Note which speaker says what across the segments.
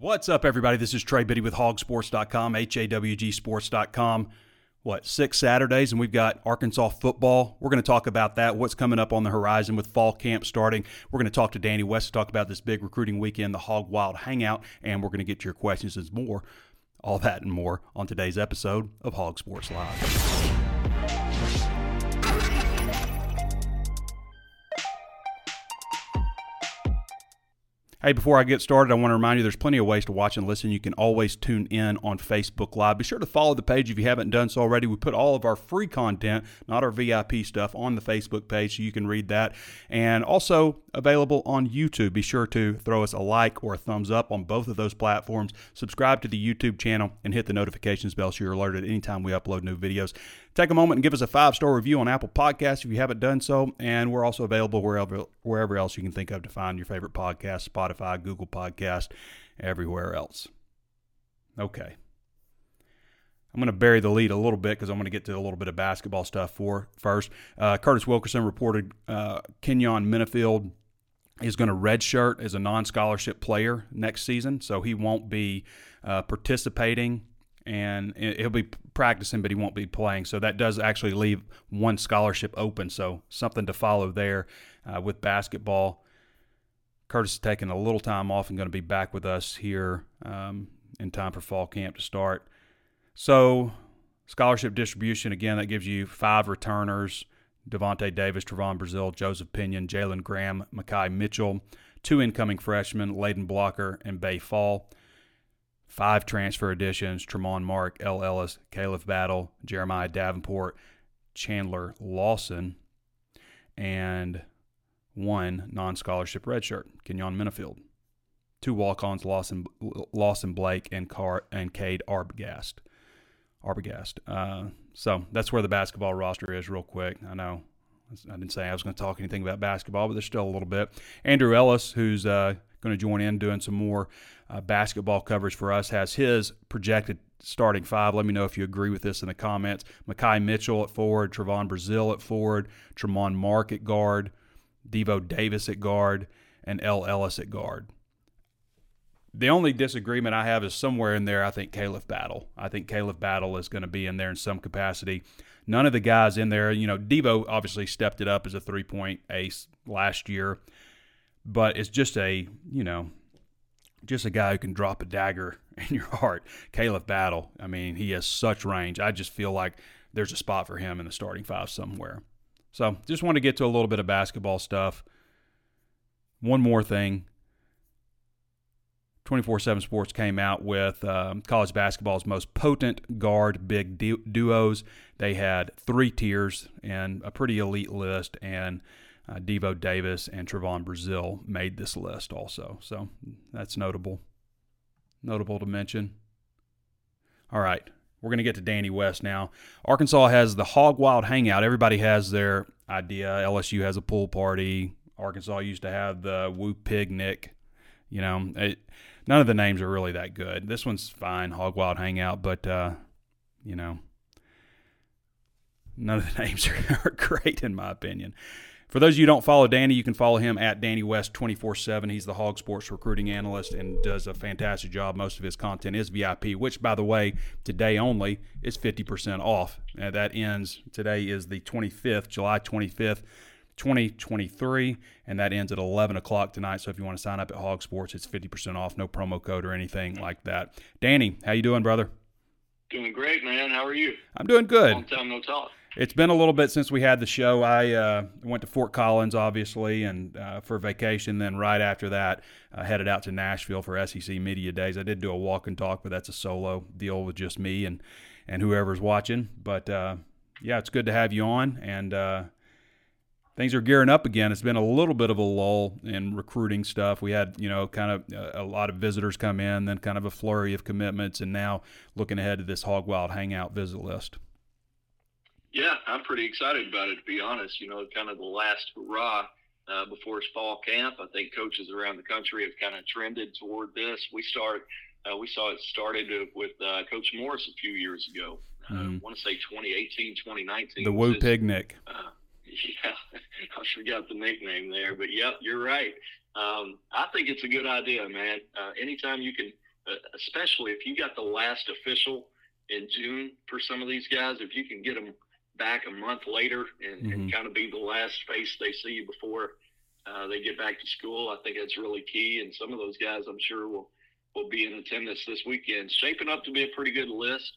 Speaker 1: What's up, everybody? This is Trey Biddy with hogsports.com, hawgsports.com, H-A-W-G sports.com. What, six Saturdays, and we've got Arkansas football. We're going to talk about that, what's coming up on the horizon with fall camp starting. We're going to talk to Danny West to talk about this big recruiting weekend, the Hog Wild Hangout, and we're going to get to your questions and more. All that and more on today's episode of Hog Sports Live. Hey, before I get started, I want to remind you there's plenty of ways to watch and listen. You can always tune in on Facebook Live. Be sure to follow the page if you haven't done so already. We put all of our free content, not our VIP stuff, on the Facebook page so you can read that. And also available on YouTube. Be sure to throw us a like or a thumbs up on both of those platforms. Subscribe to the YouTube channel and hit the notifications bell so you're alerted anytime we upload new videos. Take a moment and give us a five star review on Apple Podcasts if you haven't done so. And we're also available wherever wherever else you can think of to find your favorite podcast, Spotify, Google Podcast, everywhere else. Okay. I'm going to bury the lead a little bit because I'm going to get to a little bit of basketball stuff for first. Uh, Curtis Wilkerson reported uh, Keyon Menifield is going to redshirt as a non-scholarship player next season, so he won't be uh, participating and he'll be practicing, but he won't be playing. So that does actually leave one scholarship open. So something to follow there uh, with basketball. Curtis is taking a little time off and going to be back with us here um, in time for fall camp to start. So scholarship distribution again that gives you five returners: Davonte Davis, Trevon Brazile, Joseph Pinion, Jalen Graham, Makai Mitchell, two incoming freshmen, Layden Blocker and Baye Fall five transfer additions Tramon Mark, El Ellis, Caleb Battle, Jeremiah Davenport, Chandler Lawson, and one non scholarship redshirt, Keyon Menifield. Two walk ons, Lawson, Lawson Blake and, Car, and Cade Arbogast. Arbogast. Uh, so that's where the basketball roster is, real quick. I know I didn't say I was going to talk anything about basketball, but there's still a little bit. Andrew Ellis, who's uh, going to join in doing some more uh, basketball coverage for us, has his projected starting five. Let me know if you agree with this in the comments. Makai Mitchell at forward, Trevon Brazile at forward, Tramon Mark at guard, Devo Davis at guard, and El Ellis at guard. The only disagreement I have is somewhere in there. I think Caleb Battle. I think Caleb Battle is going to be in there in some capacity. None of the guys in there, you know, Devo obviously stepped it up as a three point ace last year but it's just a you know just a guy who can drop a dagger in your heart. Caleb Battle, I mean, he has such range. I just feel like there's a spot for him in the starting five somewhere. So just want to get to a little bit of basketball stuff. One more thing. 24 7 Sports came out with um, college basketball's most potent guard big du- duos. They had three tiers and a pretty elite list. And uh, Devo Davis and Trevon Brazile made this list also. So that's notable. Notable to mention. All right, we're going to get to Danny West now. Arkansas has the Hog Wild Hangout. Everybody has their idea. LSU has a pool party. Arkansas used to have the Woo Picnic. You know, it, none of the names are really that good. This one's fine, Hog Wild Hangout, but uh, you know, none of the names are, are great in my opinion. For those of you who don't follow Danny, you can follow him at Danny West 24 7. He's the Hog Sports recruiting analyst and does a fantastic job. Most of his content is VIP, which, by the way, today only is 50% off. Uh, that ends, today is the 25th, July 25th. 2023, and that ends at 11 o'clock tonight. So if you want to sign up at Hog Sports, it's 50% off, no promo code or anything like that. Danny, how you doing, brother?
Speaker 2: Doing great, man. How are you?
Speaker 1: I'm doing good.
Speaker 2: Long time no talk.
Speaker 1: It's been a little bit since we had the show. I uh, went to Fort Collins, obviously, and uh, for vacation. Then right after that, uh, headed out to Nashville for SEC Media Days. I did do a walk and talk, but that's a solo deal with just me and and whoever's watching. But uh, yeah, it's good to have you on, and uh, things are gearing up again. It's been a little bit of a lull in recruiting stuff. We had, you know, kind of a, a lot of visitors come in, then kind of a flurry of commitments, and now looking ahead to this Hog Wild Hangout visit list.
Speaker 2: Yeah, I'm pretty excited about it, to be honest. You know, kind of the last hurrah uh, before fall camp. I think coaches around the country have kind of trended toward this. We start, uh, we saw it started with uh, Coach Morris a few years ago. Mm-hmm. I want to say 2018, 2019.
Speaker 1: The Woo Picnic.
Speaker 2: Uh, yeah, I forgot the nickname there, but yep, you're right. Um, I think it's a good idea, man. Uh, anytime you can, uh, especially if you got the last official in June for some of these guys, if you can get them back a month later and, mm-hmm. and kind of be the last face they see before uh, they get back to school. I think that's really key. And some of those guys, I'm sure, will will be in attendance this weekend. Shaping up to be a pretty good list.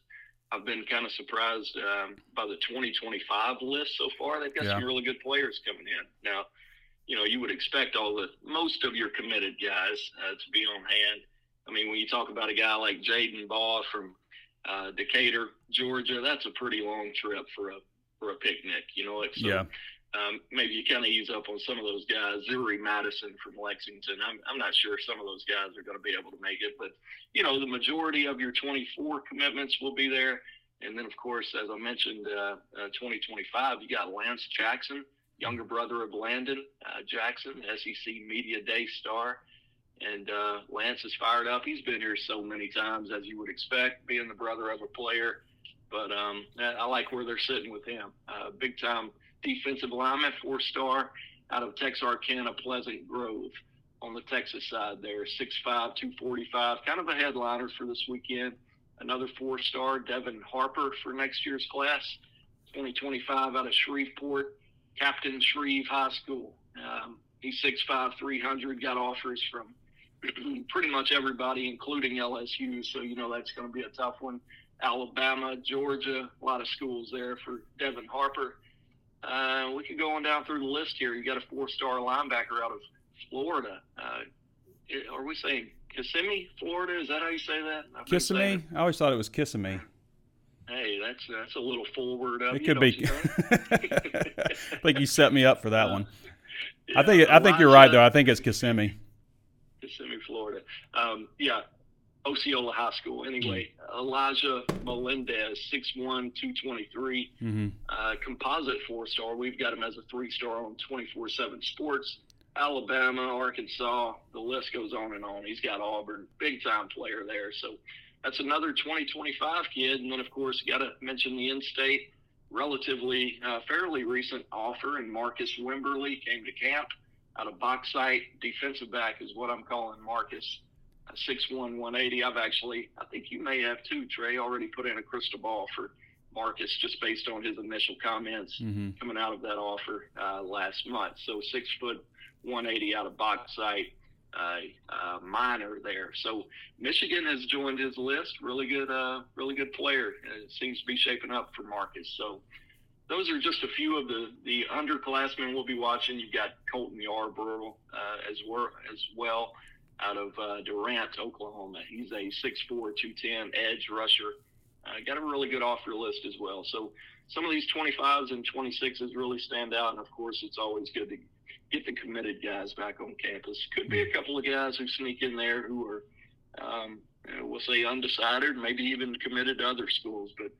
Speaker 2: I've been kind of surprised um, by the 2025 list so far. They've got yeah. some really good players coming in. Now, you know, you would expect all the most of your committed guys uh, to be on hand. I mean, when you talk about a guy like Jaden Baugh from uh, Decatur, Georgia, that's a pretty long trip for a for a picnic. You know, so, yeah. Um, maybe you kind of ease up on some of those guys. Zuri Madison from Lexington. I'm, I'm not sure some of those guys are going to be able to make it, but you know the majority of your 24 commitments will be there. And then, of course, as I mentioned, uh, uh, 2025, you got Lance Jackson, younger brother of Landon uh, Jackson, SEC Media Day star. And uh, Lance is fired up. He's been here so many times, as you would expect, being the brother of a player but um, I like where they're sitting with him. Uh, big time defensive lineman, four star out of Texarkana Pleasant Grove on the Texas side there, 6'5, 245, kind of a headliner for this weekend. Another four star, Devin Harper for next year's class, 2025 out of Shreveport, Captain Shreve High School. Um, he's 6'5, 300, got offers from pretty much everybody, including LSU. So, you know, that's going to be a tough one. Alabama, Georgia, a lot of schools there for Devin Harper. Uh, we could go on down through the list here. You got a four-star linebacker out of Florida. Uh, are we saying Kissimmee, Florida? Is that how you say that?
Speaker 1: Kissimmee? I always thought it was Kissimmee.
Speaker 2: Hey, that's that's a little forward of
Speaker 1: it
Speaker 2: you,
Speaker 1: could be. I think you set me up for that uh, one. Yeah, I think I think you're right though. I think it's Kissimmee.
Speaker 2: Kissimmee, Florida. Um, yeah, Osceola High School. Anyway, mm-hmm. Elijah Melendez, 6'1", 223, mm-hmm. uh, composite four star. We've got him as a three star on 24 7 Sports. Alabama, Arkansas, the list goes on and on. He's got Auburn, big time player there. So that's another 2025 kid. And then, of course, got to mention the in state, relatively uh, fairly recent offer. And Marcus Wimberly came to camp out of Bauxite. Defensive back is what I'm calling Marcus six one one eighty. I've actually, I think you may have too, Trey, already put in a crystal ball for Marcus just based on his initial comments mm-hmm. coming out of that offer uh, last month. So six foot one eighty out of Bauxite. Uh, uh, minor there. So Michigan has joined his list. Really good, uh, really good player. It seems to be shaping up for Marcus. So those are just a few of the the underclassmen we'll be watching. You've got Colton Yarborough uh, as, well, as well out of uh, Durant, Oklahoma. He's a 6'4", 210 edge rusher. Uh, got a really good offer list as well. So some of these 25s and 26s really stand out. And of course, it's always good to get the committed guys back on campus. Could be a couple of guys who sneak in there who are, um, we'll say undecided, maybe even committed to other schools. But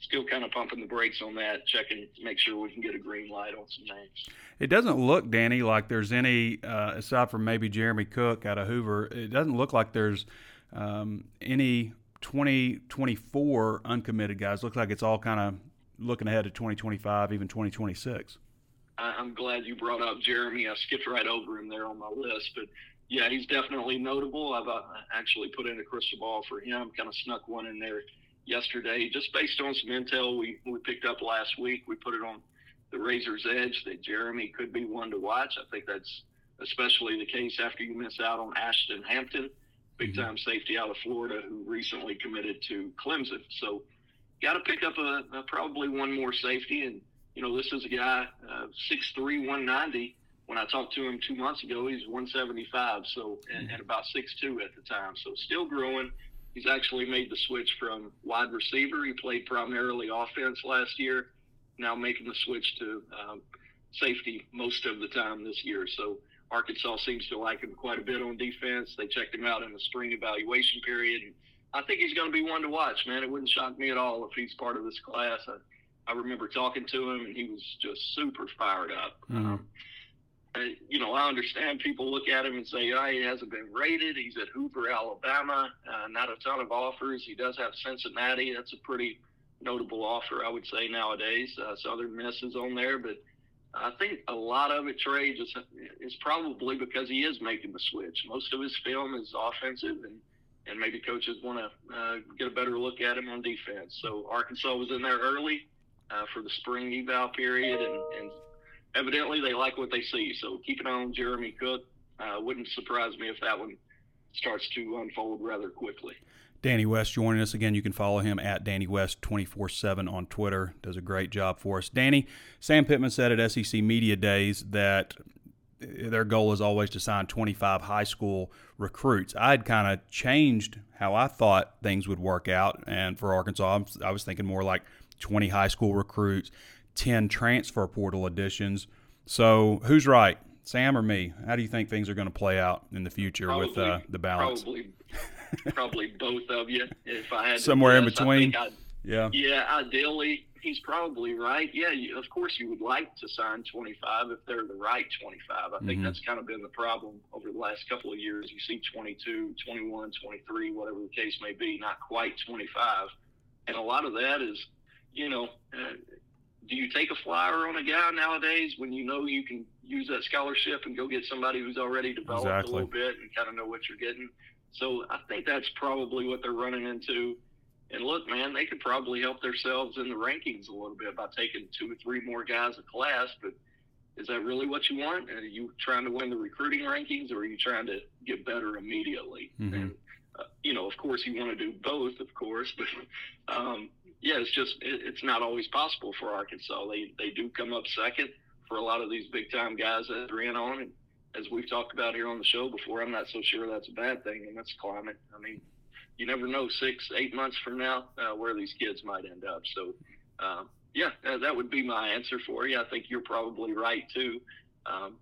Speaker 2: still kind of pumping the brakes on that, checking to make sure we can get a green light on some names.
Speaker 1: It doesn't look, Danny, like there's any uh, aside from maybe Jeremy Cook out of Hoover. It doesn't look like there's um, any 2024 uncommitted guys. Looks like it's all kind of looking ahead to 2025, even 2026.
Speaker 2: I'm glad you brought up Jeremy. I skipped right over him there on my list, but yeah, he's definitely notable. I've uh, actually put in a crystal ball for him, kind of snuck one in there yesterday, just based on some intel we, we picked up last week. We put it on the razor's edge that Jeremy could be one to watch. I think that's especially the case after you miss out on Ashton Hampton, big mm-hmm. time safety out of Florida, who recently committed to Clemson. So, got to pick up a, a, probably one more safety. And, you know, this is a guy, uh, 6'3, 190 when I talked to him two months ago, he's 175, so and, and about 6'2 at the time. So still growing. He's actually made the switch from wide receiver. He played primarily offense last year. Now making the switch to um, safety most of the time this year. So Arkansas seems to like him quite a bit on defense. They checked him out in the spring evaluation period. And I think he's going to be one to watch, man. It wouldn't shock me at all if he's part of this class. I, I remember talking to him, and he was just super fired up. Mm-hmm. Um, you know, I understand people look at him and say, oh, he hasn't been rated. He's at Hoover, Alabama. Uh, not a ton of offers. He does have Cincinnati. That's a pretty notable offer, I would say, nowadays. Uh, Southern Miss is on there. But I think a lot of it, Trey, just is probably because he is making the switch. Most of his film is offensive, and, and maybe coaches want to uh, get a better look at him on defense. So Arkansas was in there early. Uh, for the spring eval period and, and evidently they like what they see. So keep an eye on Jeremy Cook. Uh, wouldn't surprise me if that one starts to unfold rather quickly.
Speaker 1: Danny West joining us again. You can follow him at Danny West 24 7 on Twitter. Does a great job for us. Danny, Sam Pittman said at SEC Media Days that their goal is always to sign 25 high school recruits. I'd kind of changed how I thought things would work out. And for Arkansas, I was thinking more like 20 high school recruits, 10 transfer portal additions. So who's right, Sam or me? How do you think things are going to play out in the future
Speaker 2: probably,
Speaker 1: with uh, the balance?
Speaker 2: Probably, probably both of you. If I had
Speaker 1: somewhere
Speaker 2: guess,
Speaker 1: in between. yeah.
Speaker 2: Yeah. Ideally, he's probably right. Yeah. You, of course, you would like to sign 25 if they're the right 25. I think mm-hmm. that's kind of been the problem over the last couple of years. You see 22, 21, 23, whatever the case may be, not quite 25, and a lot of that is, you know. Uh, do you take a flyer on a guy nowadays when you know you can use that scholarship and go get somebody who's already developed exactly. a little bit and kind of know what you're getting? So I think that's probably what they're running into. And look, man, they could probably help themselves in the rankings a little bit by taking two or three more guys a class. But is that really what you want? Are you trying to win the recruiting rankings, or are you trying to get better immediately? Mm-hmm. And uh, you know, of course, you want to do both, of course, but um, yeah, it's just it, it's not always possible for Arkansas. They they do come up second for a lot of these big time guys that are in on, and as we've talked about here on the show before, I'm not so sure that's a bad thing in this climate. I mean, you never know six, eight months from now uh, where these kids might end up. So, uh, yeah, that would be my answer for you. I think you're probably right too. Um,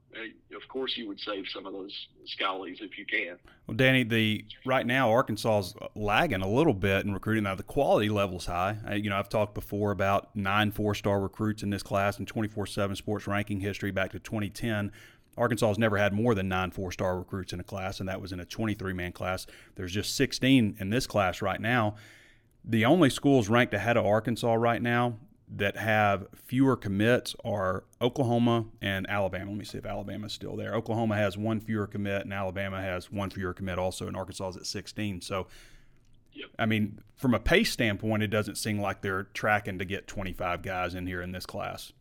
Speaker 2: of course, you would save some of those schollies if you can.
Speaker 1: Well, Danny, the right now Arkansas is lagging a little bit in recruiting. Now the quality level's high. I, you know, I've talked before about nine four-star recruits in this class in 24/7 Sports ranking history back to 2010. Arkansas has never had more than nine four-star recruits in a class, and that was in a 23-man class. There's just 16 in this class right now. The only schools ranked ahead of Arkansas right now that have fewer commits are Oklahoma and Alabama. Let me see if Alabama's still there. Oklahoma has one fewer commit, and Alabama has one fewer commit also, and Arkansas is at 16. So, yep. I mean, from a pace standpoint, it doesn't seem like they're tracking to get 25 guys in here in this class.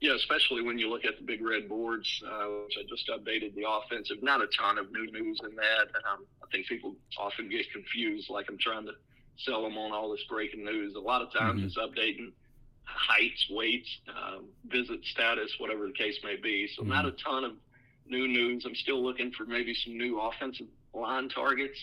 Speaker 2: Yeah, especially when you look at the big red boards, uh, which I just updated the offensive. Not a ton of new news in that. Um, I think people often get confused, like I'm trying to sell them on all this breaking news. A lot of times mm-hmm. it's updating – heights, weights, um, visit status, whatever the case may be. So, mm-hmm. not a ton of new news. I'm still looking for maybe some new offensive line targets.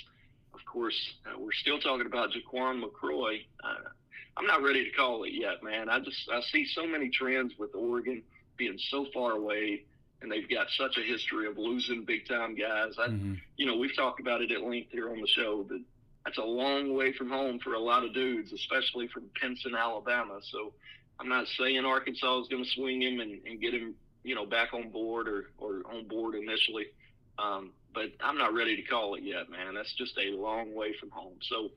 Speaker 2: Of course, uh, we're still talking about Jaquan McCroy. Uh, I'm not ready to call it yet, man. I just I see so many trends with Oregon being so far away, and they've got such a history of losing big time guys. I, mm-hmm. you know, we've talked about it at length here on the show, but that's a long way from home for a lot of dudes, especially from Pinson, Alabama. So I'm not saying Arkansas is going to swing him and, and get him, you know, back on board or, or on board initially. Um, but I'm not ready to call it yet, man. That's just a long way from home. So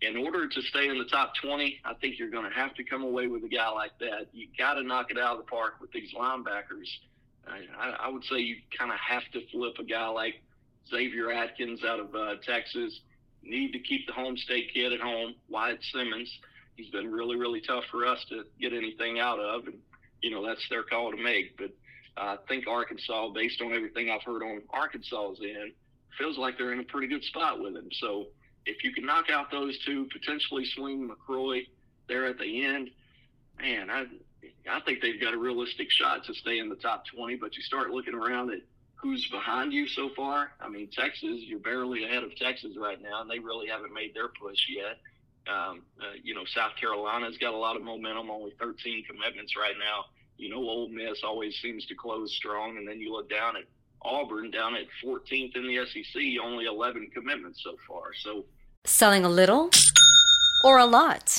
Speaker 2: in order to stay in the top 20, I think you're going to have to come away with a guy like that. You got to knock it out of the park with these linebackers. I, I would say you kind of have to flip a guy like Xavier Atkins out of uh, Texas. Need to keep the home state kid at home. Wyatt Simmons. He's been really, really tough for us to get anything out of, and you know that's their call to make. But I think Arkansas, based on everything I've heard on Arkansas's end, feels like they're in a pretty good spot with him. So if you can knock out those two, potentially swing McCroy there at the end, man, I I think they've got a realistic shot to stay in the top 20. But you start looking around at who's behind you so far. I mean, Texas, you're barely ahead of Texas right now, and they really haven't made their push yet. Um, uh, you know, South Carolina's got a lot of momentum, only 13 commitments right now. You know, Ole Miss always seems to close strong, and then you look down at Auburn down at 14th in the SEC, only 11 commitments so far. So,
Speaker 3: selling a little or a lot.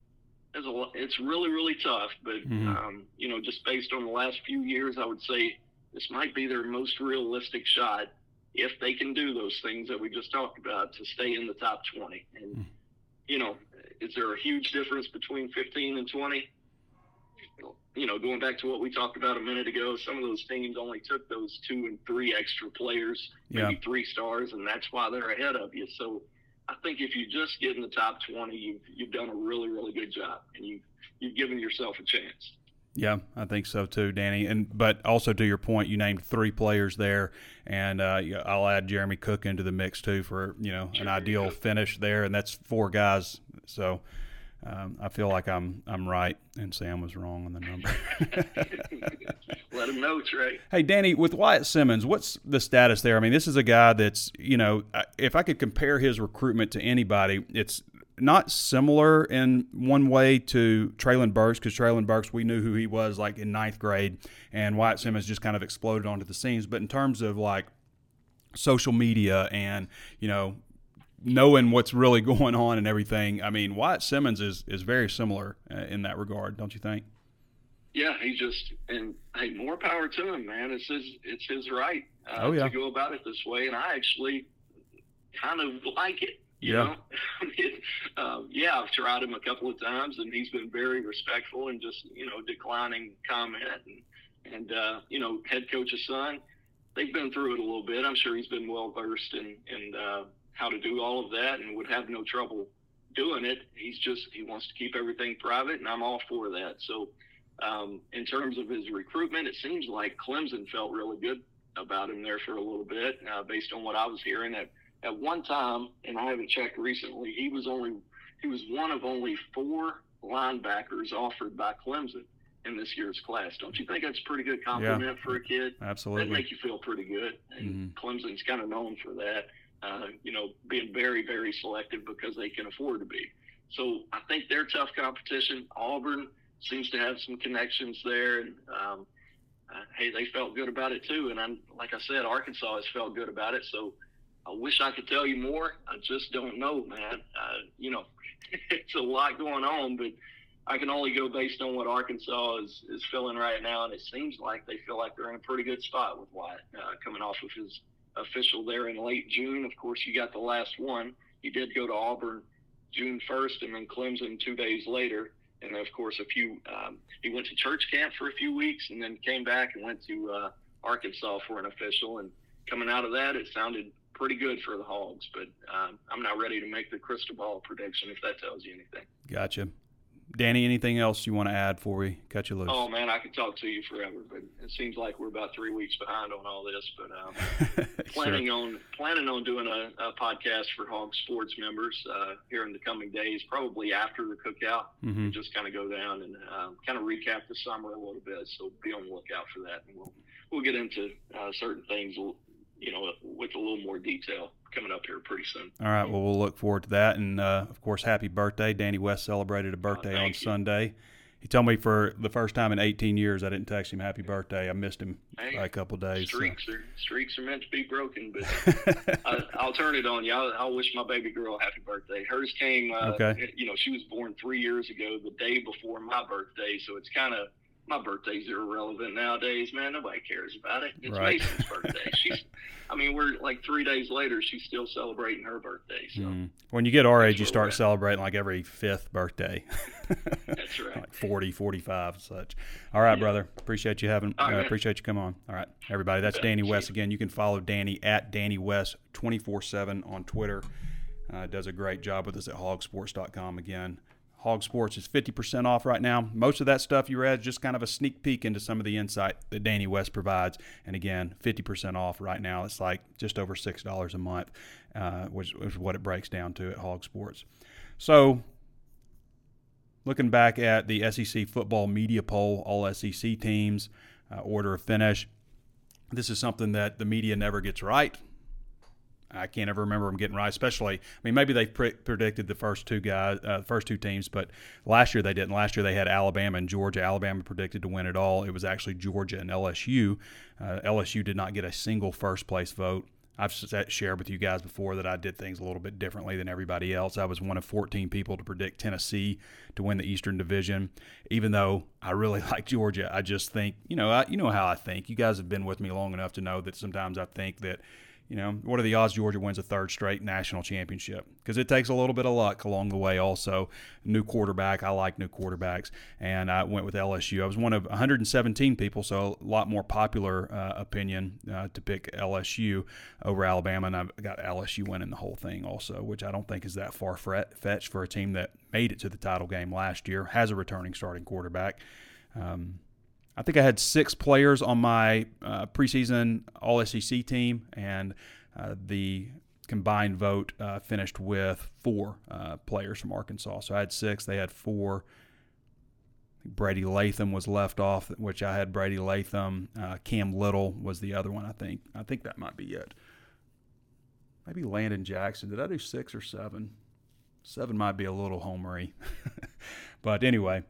Speaker 2: It's really, really tough, but, mm-hmm. um, you know, just based on the last few years, I would say this might be their most realistic shot if they can do those things that we just talked about to stay in the top 20. And, mm. you know, is there a huge difference between 15 and 20? You know, going back to what we talked about a minute ago, some of those teams only took those two and three extra players, maybe yeah. three stars, and that's why they're ahead of you. So I think if you just get in the top 20, you've, you've done a really, really good job, and you, you've given yourself a chance.
Speaker 1: Yeah, I think so too, Danny. And but also to your point, you named three players there, and uh, I'll add Jeremy Cook into the mix too for you know an ideal finish there, and that's four guys. So um, I feel like I'm I'm right, and Sam was wrong on the number.
Speaker 2: Let him know, Trey.
Speaker 1: Hey, Danny, with Wyatt Simmons, what's the status there? I mean, this is a guy that's you know, if I could compare his recruitment to anybody, it's not similar in one way to Treylon Burks because Treylon Burks we knew who he was like in ninth grade, and Wyatt Simmons just kind of exploded onto the scenes. But in terms of like social media and you know knowing what's really going on and everything, I mean Wyatt Simmons is is very similar uh, in that regard, don't you think?
Speaker 2: Yeah, he just and hey, more power to him, man. It's his it's his right uh,
Speaker 1: oh, yeah.
Speaker 2: to go about it this way, and I actually kind of like it. You
Speaker 1: yeah.
Speaker 2: know, um, yeah, I've tried him a couple of times, and he's been very respectful and just you know declining comment and and uh, you know head coach's son. They've been through it a little bit. I'm sure he's been well versed in in uh, how to do all of that and would have no trouble doing it. He's just he wants to keep everything private, and I'm all for that. So Um, in terms of his recruitment, it seems like Clemson felt really good about him there for a little bit, uh, based on what I was hearing. At at one time, and I haven't checked recently, he was only he was one of only four linebackers offered by Clemson in this year's class. Don't you think that's a pretty good compliment yeah, for a kid?
Speaker 1: Absolutely.
Speaker 2: That make you feel pretty good. And mm-hmm. Clemson's kind of known for that. Uh, you know, being very, very selective because they can afford to be. So I think they're tough competition. Auburn seems to have some connections there, and um, uh, hey, they felt good about it too. And I'm like I said, Arkansas has felt good about it. So I wish I could tell you more. I just don't know, man. You know, it's a lot going on, but I can only go based on what Arkansas is, is feeling right now, and it seems like they feel like they're in a pretty good spot with Wyatt uh, coming off of his official there in late June. Of course, you got the last one. He did go to Auburn June 1st, and then Clemson two days later. And of course, a few. Um, he went to church camp for a few weeks, and then came back and went to uh, Arkansas for an official. And coming out of that, it sounded pretty good for the Hogs. But um, I'm not ready to make the crystal ball prediction if that tells you anything.
Speaker 1: Gotcha. Danny, anything else you want to add before we cut you loose?
Speaker 2: Oh man, I could talk to you forever, but it seems like we're about three weeks behind on all this. But um, planning sure. on planning on doing a, a, podcast for Hog Sports members uh, here in the coming days, probably after the cookout. Mm-hmm. Just kind of go down and um, kind of recap the summer a little bit. So be on the lookout for that, and we'll we'll get into uh, certain things, you know, with a little more detail coming up here pretty soon.
Speaker 1: All right. Well, we'll look forward to that. And uh, of course, happy birthday. Danny West celebrated a birthday
Speaker 2: oh,
Speaker 1: on
Speaker 2: you.
Speaker 1: Sunday. He told me for the first time in 18 years I didn't text him happy birthday. I missed him
Speaker 2: hey,
Speaker 1: by a couple days.
Speaker 2: Streaks so. are streaks are meant to be broken, but I, will turn it on you. I'll, I'll, wish my baby girl a happy birthday. Hers came. Uh,
Speaker 1: okay.
Speaker 2: You know, she was born three years ago, the day before my birthday, so it's kind of my birthdays are irrelevant nowadays, man. Nobody cares about it. It's right. Mason's birthday. She's, I mean, we're like three days later, she's still celebrating her birthday. So mm.
Speaker 1: when you get our age, you start celebrating like every fifth birthday.
Speaker 2: That's right.
Speaker 1: like 40, 45, such. All right, yeah. brother. Appreciate you having. uh, appreciate you coming on. All right, everybody. That's Danny West again. You can follow Danny at Danny West twenty four seven on Twitter. Uh, does a great job with us at hogsports.com again. Hog Sports is 50% off right now. Most of that stuff you read is just kind of a sneak peek into some of the insight that Danny West provides. And again, 50% off right now. It's like just over $6 a month, uh, which is what it breaks down to at Hog Sports. So, looking back at the SEC football media poll, all SEC teams, uh, order of finish, this is something that the media never gets right. I can't ever remember them getting right. Especially, I mean, maybe they pre- predicted the first two guys, uh, first two teams, but last year they didn't. Last year they had Alabama and Georgia. Alabama predicted to win it all. It was actually Georgia and LSU. Uh, LSU did not get a single first place vote. I've shared with you guys before that I did things a little bit differently than everybody else. I was one of 14 people to predict Tennessee to win the Eastern Division. Even though I really like Georgia, I just think, you know, I, you know how I think. You guys have been with me long enough to know that sometimes I think that you know, what are the odds Georgia wins a third straight national championship? Because it takes a little bit of luck along the way. Also, new quarterback. I like new quarterbacks, and I went with LSU. I was one of 117 people, so a lot more popular uh, opinion uh, to pick LSU over Alabama, and I've got LSU winning the whole thing also, which I don't think is that far fetched for a team that made it to the title game last year, has a returning starting quarterback. Um, I think I had six players on my uh, preseason All SEC team, and uh, the combined vote uh, finished with four uh, players from Arkansas. So I had six, they had four. Brady Latham was left off, which I had Brady Latham. Uh, Cam Little was the other one, I think. I think that might be it. Maybe Landon Jackson. Did I do six or seven? Seven might be a little homery. but anyway,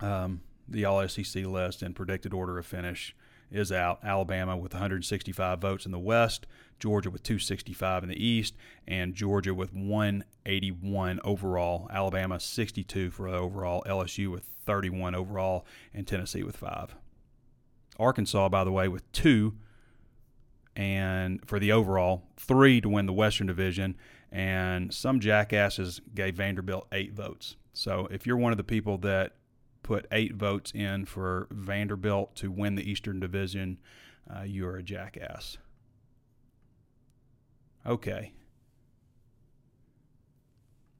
Speaker 1: um, the All SEC list and predicted order of finish is out. Alabama with 165 votes in the West, Georgia with 265 in the East, and Georgia with 181 overall. Alabama 62 for overall, LSU with 31 overall, and Tennessee with five. Arkansas, by the way, with two, and for the overall, three to win the Western Division, and some jackasses gave Vanderbilt eight votes. So if you're one of the people that put eight votes in for Vanderbilt to win the Eastern Division, uh, you are a jackass. Okay.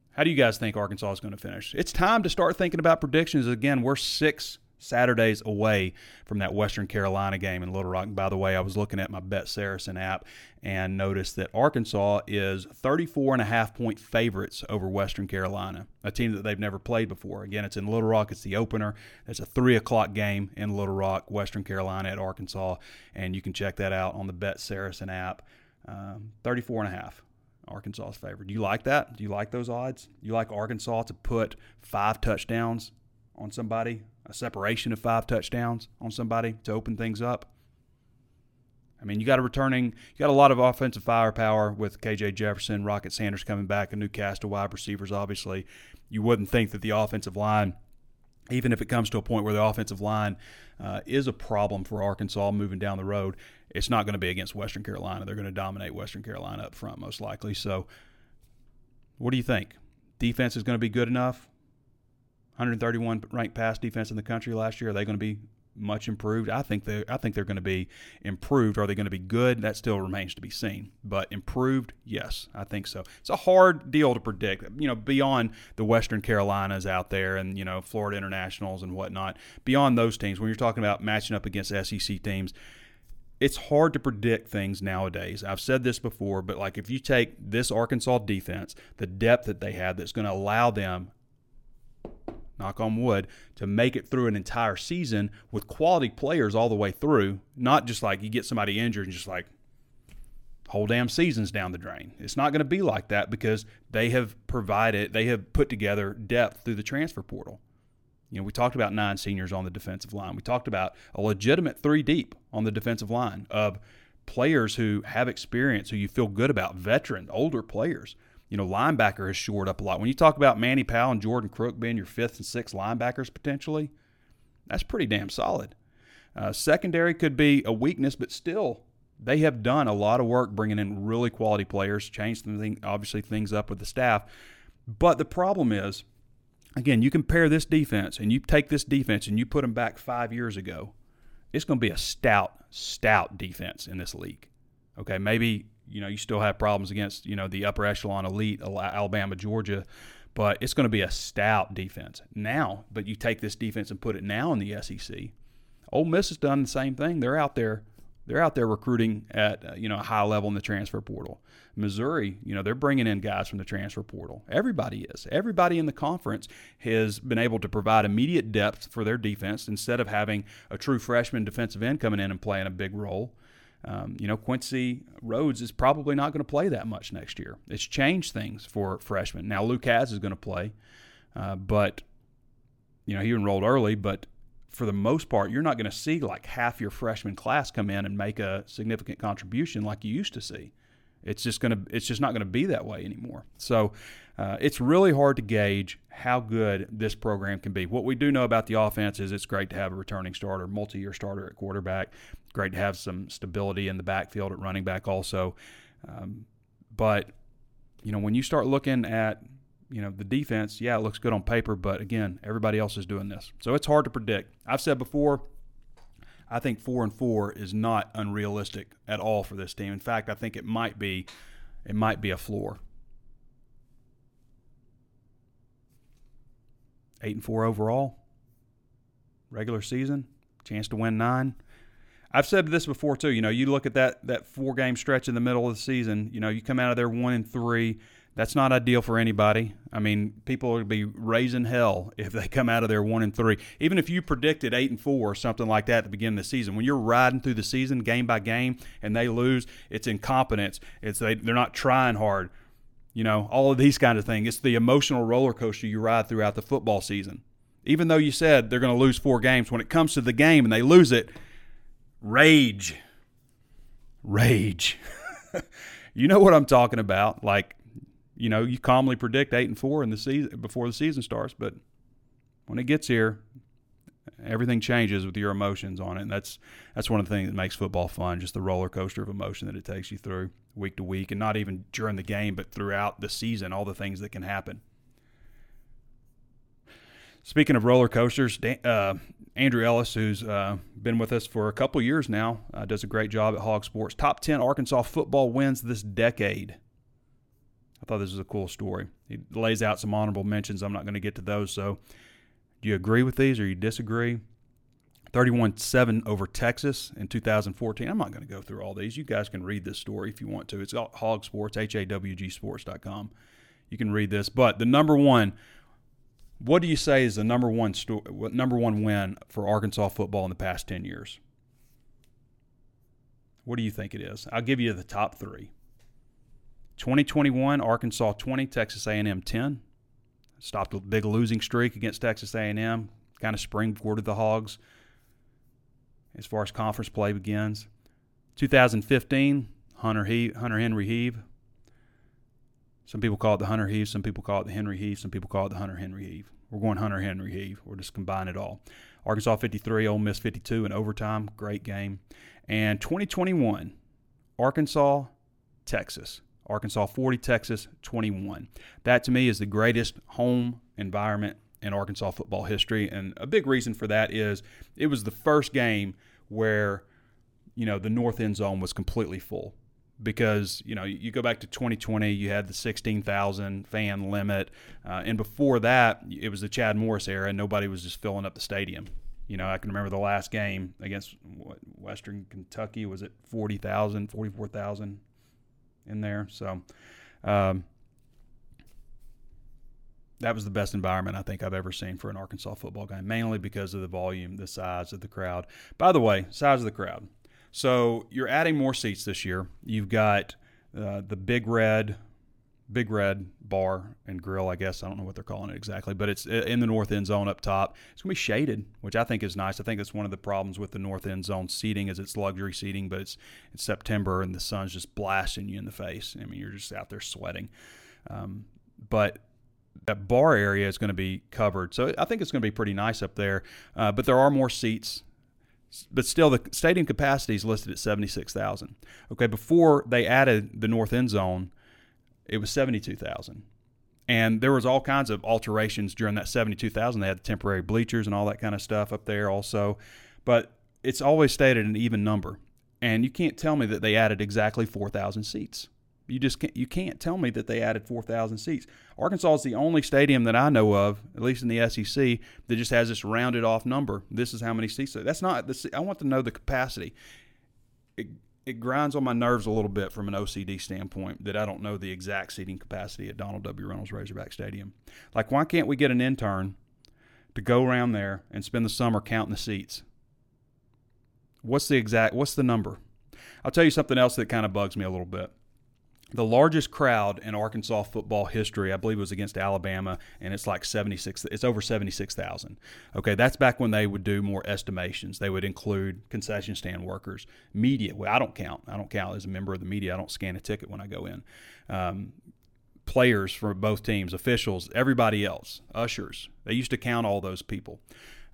Speaker 1: How do you guys think Arkansas is going to finish? It's time to start thinking about predictions. Again, we're six Saturdays away from that Western Carolina game in Little Rock. And by the way, I was looking at my Bet Saracen app and noticed that Arkansas is 34 and a half point favorites over Western Carolina, a team that they've never played before. Again, it's in Little Rock. It's the opener. It's a three o'clock game in Little Rock, Western Carolina at Arkansas, and you can check that out on the Bet Saracen app. Um, 34 and a half. Arkansas's favorite. Do you like that? Do you like those odds? You like Arkansas to put five touchdowns on somebody, a separation of five touchdowns on somebody to open things up. I mean, you got a returning, you got a lot of offensive firepower with KJ Jefferson, Rocket Sanders coming back, a new cast of wide receivers, obviously. You wouldn't think that the offensive line, even if it comes to a point where the offensive line uh, is a problem for Arkansas moving down the road, it's not going to be against Western Carolina. They're going to dominate Western Carolina up front, most likely. So, what do you think? Defense is going to be good enough? 131 ranked pass defense in the country last year. Are they going to be much improved? I think they I think they're going to be improved. Are they going to be good? That still remains to be seen. But improved, yes, I think so. It's a hard deal to predict. You know, beyond the Western Carolinas out there and you know Florida Internationals and whatnot, beyond those teams, when you're talking about matching up against SEC teams. It's hard to predict things nowadays. I've said this before, but like if you take this Arkansas defense, the depth that they have that's going to allow them knock on wood, to make it through an entire season with quality players all the way through, not just like you get somebody injured and just like whole damn seasons down the drain. It's not going to be like that because they have provided, they have put together depth through the transfer portal. You know, we talked about nine seniors on the defensive line. We talked about a legitimate three deep on the defensive line of players who have experience, who you feel good about, veteran, older players you know, linebacker has shored up a lot. When you talk about Manny Powell and Jordan Crook being your fifth and sixth linebackers potentially, that's pretty damn solid. Uh, secondary could be a weakness, but still, they have done a lot of work bringing in really quality players, changed thing, obviously things up with the staff. But the problem is, again, you compare this defense and you take this defense and you put them back five years ago, it's going to be a stout, stout defense in this league. Okay, maybe you know you still have problems against you know the upper echelon elite Alabama, Georgia, but it's going to be a stout defense now. But you take this defense and put it now in the SEC. Ole Miss has done the same thing. They're out there. They're out there recruiting at uh, you know a high level in the transfer portal. Missouri, you know, they're bringing in guys from the transfer portal. Everybody is. Everybody in the conference has been able to provide immediate depth for their defense instead of having a true freshman defensive end coming in and playing a big role. Um, you know, Quincy Rhodes is probably not going to play that much next year. It's changed things for freshmen. Now, Lucas is going to play, uh, but, you know, he enrolled early, but for the most part, you're not going to see like half your freshman class come in and make a significant contribution like you used to see. It's just going to it's just not going to be that way anymore. So uh, it's really hard to gauge how good this program can be. What we do know about the offense is it's great to have a returning starter, multi-year starter at quarterback. Great to have some stability in the backfield at running back also. Um, but you know when you start looking at you know the defense, yeah, it looks good on paper, but again, everybody else is doing this, so it's hard to predict. I've said before I think four and four is not unrealistic at all for this team. In fact, I think it might be it might be a floor. Eight and four overall. Regular season, chance to win nine. I've said this before too. You know, you look at that that four game stretch in the middle of the season. You know, you come out of there one and three. That's not ideal for anybody. I mean, people would be raising hell if they come out of there one and three. Even if you predicted eight and four or something like that at the beginning of the season, when you're riding through the season game by game and they lose, it's incompetence. It's they, they're not trying hard. You know, all of these kind of things. It's the emotional roller coaster you ride throughout the football season. Even though you said they're going to lose four games, when it comes to the game and they lose it, rage, rage. you know what I'm talking about? Like you know, you calmly predict eight and four in the season before the season starts, but when it gets here, everything changes with your emotions on it. And that's that's one of the things that makes football fun, just the roller coaster of emotion that it takes you through week to week, and not even during the game, but throughout the season, all the things that can happen. Speaking of roller coasters, uh, Andrew Ellis, who's uh, been with us for a couple years now, uh, does a great job at Hog Sports. Top 10 Arkansas football wins this decade. I thought this was a cool story. He lays out some honorable mentions. I'm not going to get to those. So, do you agree with these or you disagree? 31 7 over Texas in 2014. I'm not going to go through all these. You guys can read this story if you want to. It's Hawg Sports, H A W G Sports.com. You can read this. But the number one, what do you say is the number one number one win for Arkansas football in the past 10 years? What do you think it is? I'll give you the top three. 2021, Arkansas 20, Texas A&M 10. Stopped a big losing streak against Texas A&M. Kind of springboarded the Hogs as far as conference play begins. 2015, Hunter, he- Hunter Henry Heave. Some people call it the Hunter Heave. Some people call it the Henry Heave. Some people call it the Hunter Henry Heave. We're going Hunter Henry Heave. We're just combine it all. Arkansas 53, Ole Miss 52 in overtime. Great game. And 2021, Arkansas, Texas. Arkansas 40, Texas 21. That to me is the greatest home environment in Arkansas football history. And a big reason for that is it was the first game where, you know, the north end zone was completely full. Because, you know, you go back to 2020, you had the 16,000 fan limit. Uh, and before that, it was the Chad Morris era, and nobody was just filling up the stadium. You know, I can remember the last game against Western Kentucky was it 40,000, 44,000 in there. So, um, that was the best environment I think I've ever seen for an Arkansas football game, mainly because of the volume, the size of the crowd. By the way, size of the crowd. So you're adding more seats this year. You've got uh, the Big Red, Big Red Bar and Grill, I guess. I don't know what they're calling it exactly, but it's in the north end zone up top. It's going to be shaded, which I think is nice. I think that's one of the problems with the north end zone seating is it's luxury seating, but it's it's September and the sun's just blasting you in the face. I mean, you're just out there sweating. Um, but that bar area is going to be covered. So I think it's going to be pretty nice up there. Uh, but there are more seats. But still, the stadium capacity is listed at 76,000. Okay, before they added the north end zone, it was 72,000. And there was all kinds of alterations during that 72,000. They had the temporary bleachers and all that kind of stuff up there also. But it's always stayed at an even number. And you can't tell me that they added exactly 4,000 seats. You just can't, you can't tell me that they added 4,000 seats. Arkansas is the only stadium that I know of, at least in the SEC, that just has this rounded off number. This is how many seats. That's not. The, I want to know the capacity. It, it grinds on my nerves a little bit from an OCD standpoint that I don't know the exact seating capacity at Donald W. Reynolds Razorback Stadium. Like, why can't we get an intern to go around there and spend the summer counting the seats? What's the exact? What's the number? I'll tell you something else that kind of bugs me a little bit the largest crowd in Arkansas football history, I believe, was against Alabama, and it's like 76. It's over 76,000. Okay, that's back when they would do more estimations. They would include concession stand workers, media. Well, I don't count. I don't count as a member of the media. I don't scan a ticket when I go in. Um, players for both teams, officials, everybody else, ushers. They used to count all those people.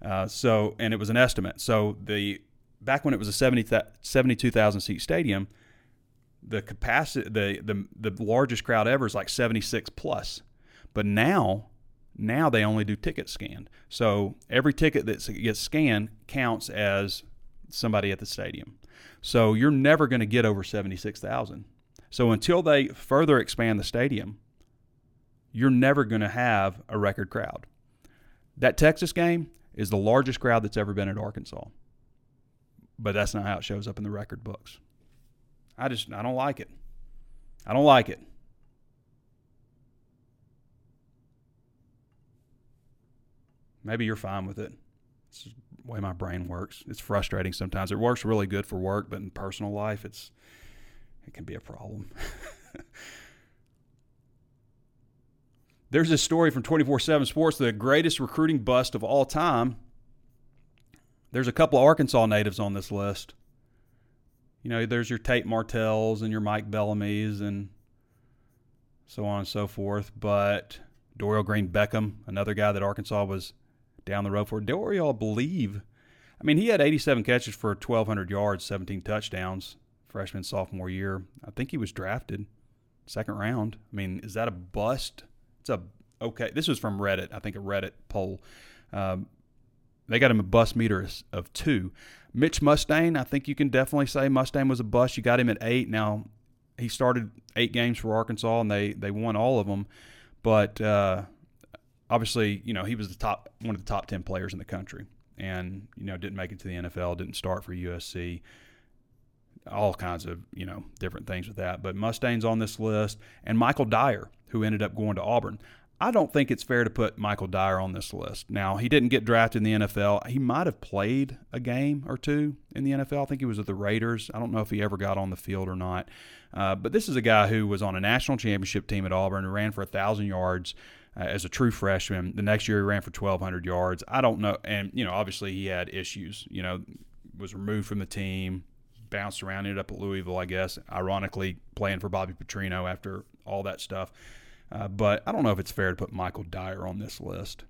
Speaker 1: Uh, so, and it was an estimate. So the back when it was a 70, 72,000 seat stadium the capacity the, the the largest crowd ever is like 76 plus. But now now they only do ticket scanned. So every ticket that gets scanned counts as somebody at the stadium. So you're never going to get over 76,000 so until they further expand the stadium you're never going to have a record crowd. That Texas game is the largest crowd that's ever been at Arkansas. But that's not how it shows up in the record books I just I don't like it. I don't like it. Maybe you're fine with it. It's the way my brain works. It's frustrating sometimes. It works really good for work, but in personal life, it's it can be a problem. There's this story from 24 7 Sports, the greatest recruiting bust of all time. There's a couple of Arkansas natives on this list you know, there's your Tate Martells and your Mike Bellamy's and so on and so forth. But Dorial Green Beckham, another guy that Arkansas was down the road for. Dorial, believe, I mean, he had 87 catches for 1,200 yards, 17 touchdowns, freshman, sophomore year. I think he was drafted second round. I mean, is that a bust? It's a okay. This was from Reddit, I think a Reddit poll. Um, they got him a bust meter of two. Mitch Mustain, I think you can definitely say Mustain was a bust. You got him at eight. Now he started eight games for Arkansas, and they they won all of them. But uh, obviously, you know he was the top one of the top ten players in the country. and you know didn't make it to the NFL, didn't start for USC. All kinds of you know different things with that, but Mustain's on this list, and Michael Dyer, who ended up going to Auburn. I don't think it's fair to put Michael Dyer on this list. Now, he didn't get drafted in the NFL. He might have played a game or two in the NFL. I think he was at the Raiders. I don't know if he ever got on the field or not. Uh, but this is a guy who was on a national championship team at Auburn, who ran for 1,000 yards uh, as a true freshman. The next year, he ran for 1,200 yards. I don't know. And, you know, obviously he had issues. You know, was removed from the team, bounced around, ended up at Louisville, I guess, ironically playing for Bobby Petrino after all that stuff. Uh, but I don't know if it's fair to put Michael Dyer on this list.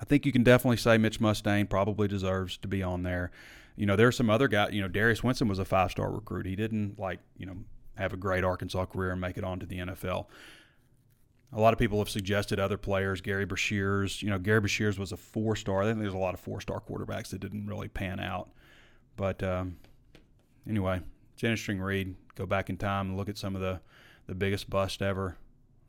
Speaker 1: I think you can definitely say Mitch Mustain probably deserves to be on there. You know, there's some other guys. You know, Darius Winston was a five star recruit. He didn't like you know have a great Arkansas career and make it onto the NFL. A lot of people have suggested other players. Gary Beshears, you know, Gary Beshears was a four star. I think there's a lot of four star quarterbacks that didn't really pan out. But um, anyway, it's an interesting read. Go back in time and look at some of the the biggest bust ever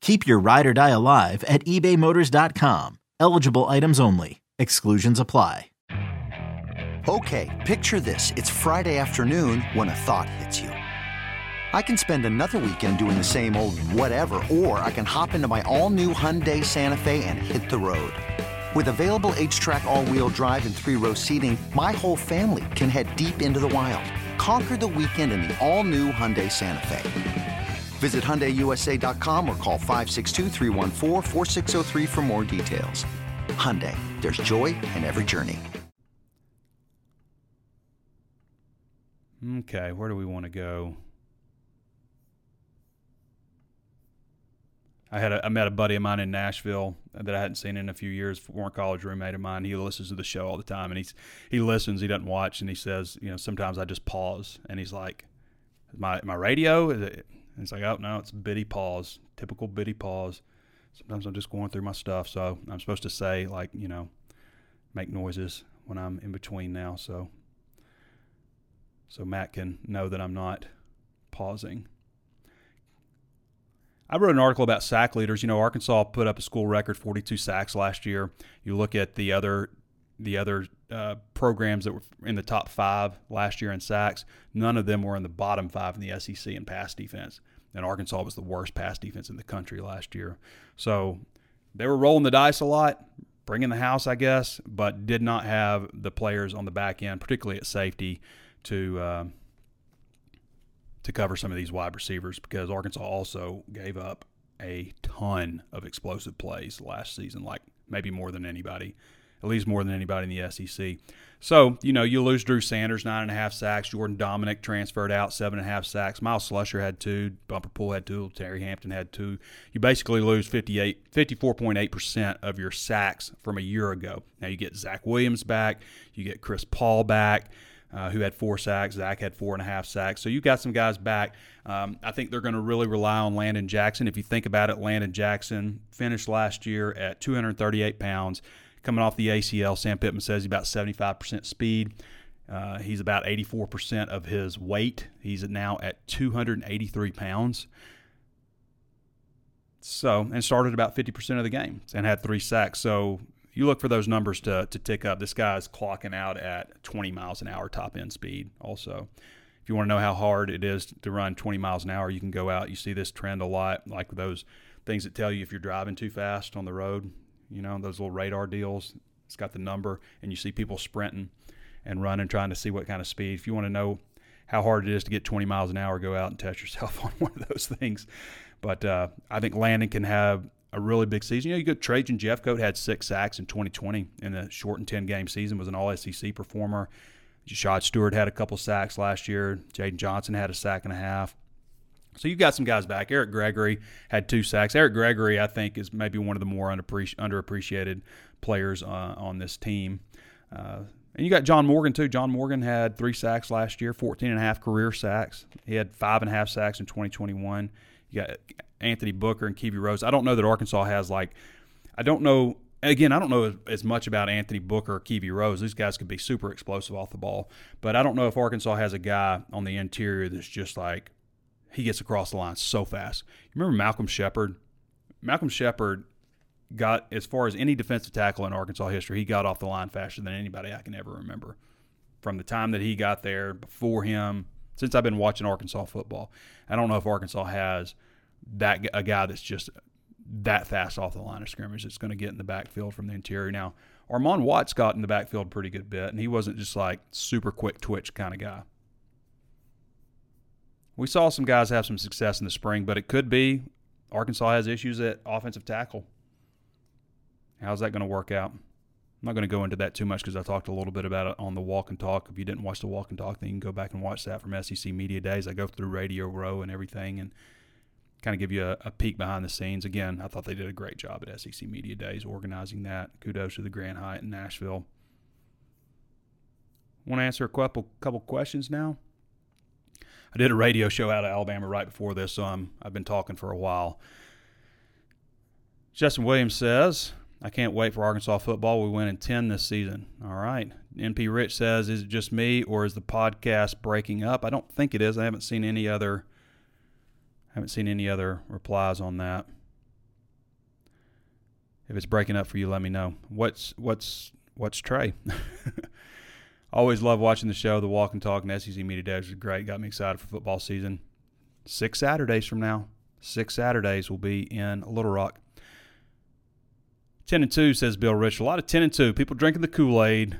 Speaker 4: Keep your ride or die alive at ebaymotors.com. Eligible items only. Exclusions apply.
Speaker 5: Okay, picture this. It's Friday afternoon when a thought hits you. I can spend another weekend doing the same old whatever, or I can hop into my all new Hyundai Santa Fe and hit the road. With available HTRAC, all wheel drive, and three row seating, my whole family can head deep into the wild. Conquer the weekend in the all new Hyundai Santa Fe. Visit HyundaiUSA.com or call 562 for more details. Hyundai, there's joy in every journey.
Speaker 1: Okay, where do we want to go? I had a, I met a buddy of mine in Nashville that I hadn't seen in a few years, former college roommate of mine. He listens to the show all the time, and he's he listens. He doesn't watch, and he says, you know, sometimes I just pause, and he's like, "My my radio is it, and it's like, oh no, it's Biddy pause, typical Biddy pause. Sometimes I'm just going through my stuff, so I'm supposed to say like, you know, make noises when I'm in between now, so so Matt can know that I'm not pausing. I wrote an article about sack leaders. You know, Arkansas put up a school record 42 sacks last year. You look at the other the other uh, programs that were in the top five last year in sacks, none of them were in the bottom five in the SEC in pass defense. And Arkansas was the worst pass defense in the country last year. So they were rolling the dice a lot, bringing the house, I guess, but did not have the players on the back end, particularly at safety, to uh, to cover some of these wide receivers because Arkansas also gave up a ton of explosive plays last season, like maybe more than anybody at least more than anybody in the SEC. So, you know, you lose Drew Sanders, nine and a half sacks. Jordan Domineck transferred out, seven and a half sacks. Miles Slusher had two. Bumper Pool had two. Terry Hampton had two. You basically lose 58, 54.8% of your sacks from a year ago. Now you get Zach Williams back. You get Chris Paul back. Uh, who had four sacks. Zach had four and a half sacks. So you got some guys back. Um, I think they're going to really rely on Landon Jackson. If you think about it, Landon Jackson finished last year at 238 pounds coming off the ACL. Sam Pittman says he's about 75% speed. Uh, he's about 84% of his weight. He's now at 283 pounds. So, and started about 50% of the game and had three sacks. So, you look for those numbers to, to tick up. This guy's clocking out at 20 miles an hour top end speed, also. If you want to know how hard it is to run 20 miles an hour, you can go out. You see this trend a lot, like those things that tell you if you're driving too fast on the road you know, those little radar deals. It's got the number, and you see people sprinting. and running, trying to see what kind of speed. If you want to know how hard it is to get 20 miles an hour, go out and test yourself on one of those things. But uh, I think Landon can have a really big season. You know, you got Trajan Jeffcoat had six sacks in 2020 in a shortened 10 game season, was an All SEC performer. Shad Stewart had a couple sacks last year. Jaden Johnson had a sack and a half. So you've got some guys back. Eric Gregory had two sacks. Eric Gregory, I think, is maybe one of the more underappreciated players uh, on this team. Uh, and you got John Morgan, too. John Morgan had three sacks last year, 14 and a half career sacks. He had five and a half sacks in 2021. You got Anthony Booker and Kiwi Rose. I don't know that Arkansas has like, I don't know. Again, I don't know as much about Anthony Booker or Kiwi Rose. These guys could be super explosive off the ball, but I don't know if Arkansas has a guy on the interior that's just like he gets across the line so fast. You remember Malcolm Sheppard? Malcolm Sheppard got as far as any defensive tackle in Arkansas history, he got off the line faster than anybody I can ever remember. From the time that he got there, before him, since I've been watching Arkansas football, I don't know if Arkansas has that a guy that's just that fast off the line of scrimmage that's going to get in the backfield from the interior. Now, Armon Watts got in the backfield pretty good bit, and he wasn't just like super quick twitch kind of guy. We saw some guys have some success in the spring, but it could be Arkansas has issues at offensive tackle. How's that going to work out? I'm not going to go into that too much because I talked a little bit about it on the Walk and Talk. If you didn't watch the Walk and Talk, then you can go back and watch that from SEC Media Days. I go through Radio Row and everything and kind of give you a, a, peek behind the scenes. Again, I thought they did a great job at SEC Media Days organizing that. Kudos to the Grand Hyatt in Nashville. Want to answer a couple couple questions now? I did a radio show out of Alabama right before this, so I'm, I've been talking for a while. Justin Williams says, I can't wait for Arkansas football. We win in 10 this season. All right. NP Rich says, Is it just me or is the podcast breaking up? I don't think it is. I haven't seen any other I haven't seen any other replies on that. If it's breaking up for you, let me know. What's what's what's Trey? Always love watching the show. The Walk and Talk and SEC Media Days was great. Got me excited for football season. Six Saturdays from now. Six Saturdays will be in Little Rock. 10 and 2, says Bill Rich. A lot of 10 and 2. People drinking the Kool Aid.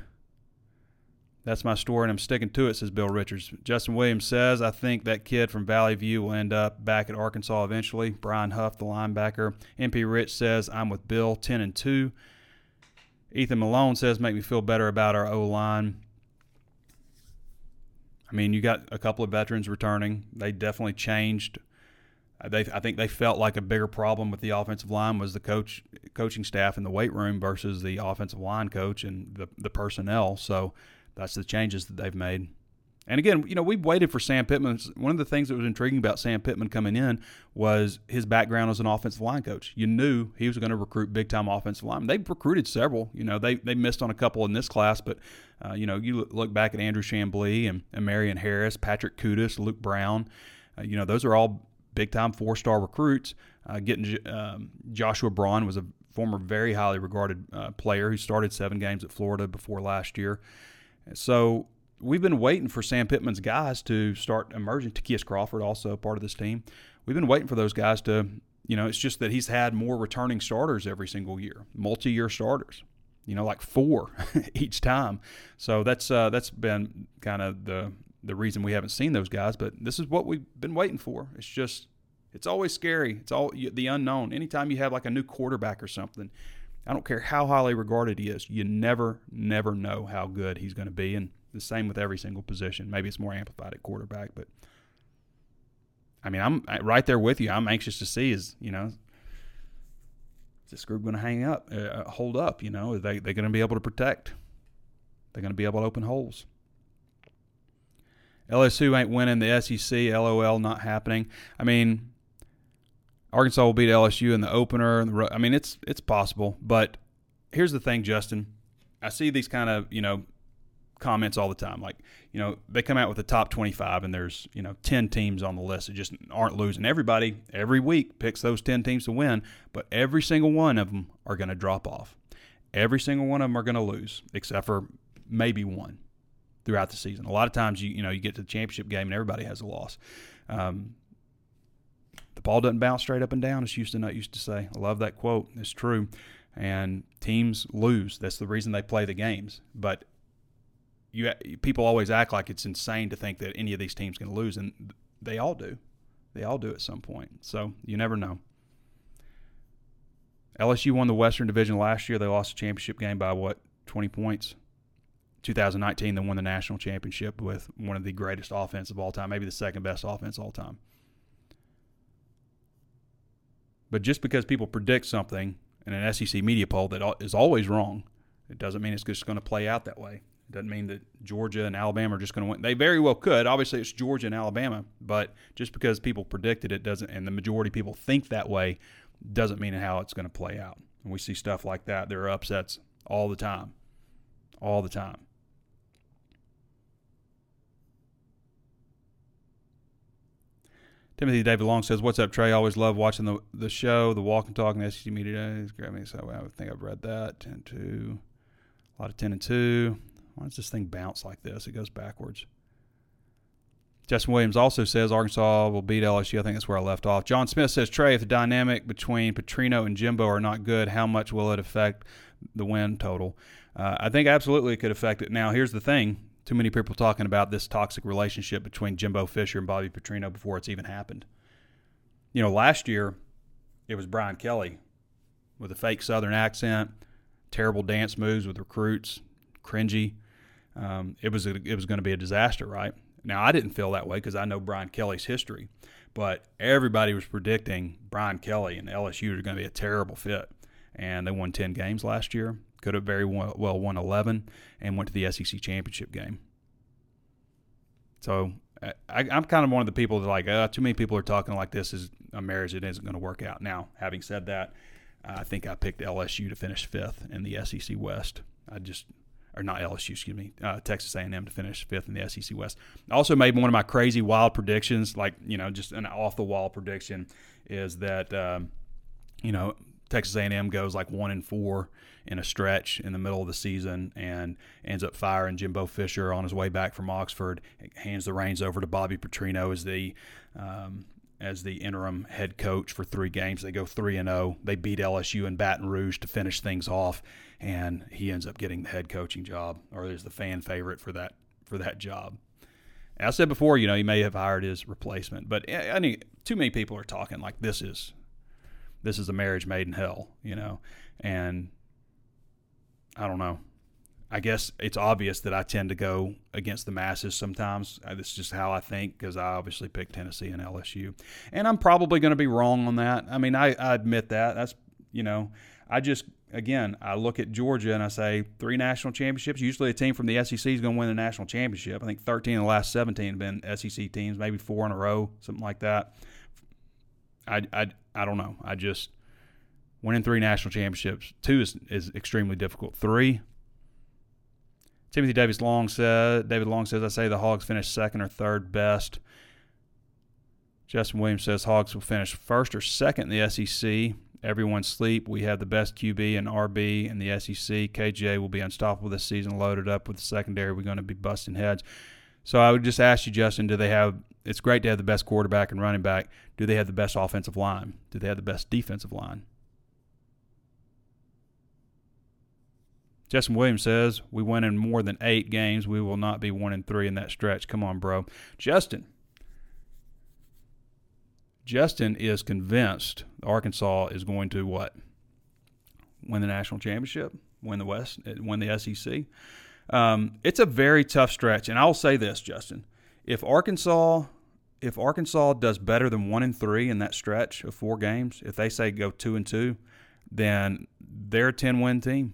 Speaker 1: That's my story, and I'm sticking to it, says Bill Richards. Justin Williams says, I think that kid from Valley View will end up back at Arkansas eventually. Brian Huff, the linebacker. MP Rich says, I'm with Bill, 10 and 2. Ethan Malone says, make me feel better about our O line. I mean, you got a couple of veterans returning. They definitely changed uh, they, I think they felt like a bigger problem with the offensive line was the coach, coaching staff in the weight room versus the offensive line coach and the, the personnel. So that's the changes that they've made. And again, you know, we've waited for Sam Pittman. One of the things that was intriguing about Sam Pittman coming in was his background as an offensive line coach. You knew he was going to recruit big time offensive linemen. They've recruited several. You know, they they missed on a couple in this class, but uh, you know, you look back at Andrew Chamblee and, and Marion Harris, Patrick Kutas, Luke Brown. Uh, you know, those are all big time four star recruits. Uh, getting um, Joshua Braun was a former very highly regarded uh, player who started seven games at Florida before last year. So we've been waiting for Sam Pittman's guys to start emerging. Ty'Kieast Crawford also part of this team. We've been waiting for those guys to, you know, it's just that he's had more returning starters every single year, multi year starters. You know, like four each time. So that's uh, that's been kind of the the reason we haven't seen those guys. But this is what we've been waiting for. It's just it's always scary. It's all the unknown. Anytime you have like a new quarterback or something, I don't care how highly regarded he is, you never, never know how good he's going to be. And the same with every single position. Maybe it's more amplified at quarterback, but I mean, I'm right there with you. I'm anxious to see is you know, is this group going to hang up, uh, uh, hold up? You know, are they they going to be able to protect? They're going to be able to open holes. LSU ain't winning the SEC. LOL, not happening. I mean, Arkansas will beat LSU in the opener. I mean, it's it's possible, but here's the thing, Justin. I see these kind of you know comments all the time. Like, you know, they come out with the top 25 and there's, you know, 10 teams on the list that just aren't losing. Everybody every week picks those 10 teams to win, but every single one of them are going to drop off. Every single one of them are going to lose, except for maybe one throughout the season. A lot of times, you you know, you get to the championship game and everybody has a loss. Um, the ball doesn't bounce straight up and down, as Houston Nutt used to say. I love that quote. It's true. And teams lose. That's the reason they play the games. But you people always act like it's insane to think that any of these teams can lose, and they all do. They all do at some point. So you never know. LSU won the Western Division last year. They lost the championship game by what, 20 points? 2019, they won the national championship with one of the greatest offense of all time, maybe the second best offense all time. But just because people predict something in an SEC media poll that is always wrong, it doesn't mean it's just going to play out that way. Doesn't mean that Georgia and Alabama are just going to win. They very well could. Obviously, it's Georgia and Alabama, but just because people predicted it doesn't, and the majority of people think that way, doesn't mean how it's going to play out. And we see stuff like that. There are upsets all the time, all the time. Timothy David Long says, "What's up, Trey? Always love watching the the show, the walk and talk, and SEC media days. Grab me, so I think I've read that. Ten two, a lot of ten and two. Why does this thing bounce like this? It goes backwards." Justin Williams also says Arkansas will beat LSU. I think that's where I left off. John Smith says, Trey, if the dynamic between Petrino and Jimbo are not good, how much will it affect the win total? Uh, I think absolutely it could affect it. Now, here's the thing too many people talking about this toxic relationship between Jimbo Fisher and Bobby Petrino before it's even happened. You know, last year it was Brian Kelly with a fake Southern accent, terrible dance moves with recruits, cringy. Um, it was a, it was going to be a disaster, right? Now I didn't feel that way because I know Brian Kelly's history, but everybody was predicting Brian Kelly and LSU are going to be a terrible fit, and they won ten games last year. Could have very well won 11 and went to the SEC championship game. So I, am kind of one of the people that like uh, too many people are talking like this is a marriage that isn't going to work out. Now, having said that, I think I picked LSU to finish fifth in the SEC West. I just or not LSU, excuse me, uh, Texas A&M to finish fifth in the SEC West. I also made one of my crazy wild predictions, like you know, just an off the wall prediction, is that um, you know Texas A&M goes like one and four in a stretch in the middle of the season and ends up firing Jimbo Fisher on his way back from Oxford. Hands the reins over to Bobby Petrino as the um, as the interim head coach for three games. They go three and zero. Oh. They beat LSU in Baton Rouge to finish things off, and he ends up getting the head coaching job, or is the fan favorite for that for that job. I said before, you know, he may have hired his replacement, but eh, I mean, too many people are talking like this is this is a marriage made in hell, you know. And I don't know. I guess it's obvious that I tend to go against the masses sometimes. Uh, this is just how I think because I obviously picked Tennessee and LSU. And I'm probably going to be wrong on that. I mean, I, I admit that. That's, you know, I just, again, I look at Georgia and I say three national championships. Usually a team from the SEC is going to win the national championship. I think 13 of the last 17 have been SEC teams, maybe four in a row, something like that. I, I, I don't know. I just winning three national championships. Two is, is extremely difficult. Three. Timothy Davis Long said David Long says I say the Hogs finish second or third best. Justin Williams says Hogs will finish first or second in the SEC. Everyone sleep. We have the best QB and RB in the SEC. KJ will be unstoppable this season, loaded up with the secondary. We're going to be busting heads. So I would just ask you, Justin, do they have it's great to have the best quarterback and running back. Do they have the best offensive line? Do they have the best defensive line? Justin Williams says, We win in more than eight games. We will not be one in three in that stretch. Come on, bro. Justin. Justin is convinced Arkansas is going to what? Win the national championship, win the West, win the SEC. Um, it's a very tough stretch, and I'll say this, Justin: if Arkansas if Arkansas does better than one and three in that stretch of four games, if they say go two and two, then they're a ten win team.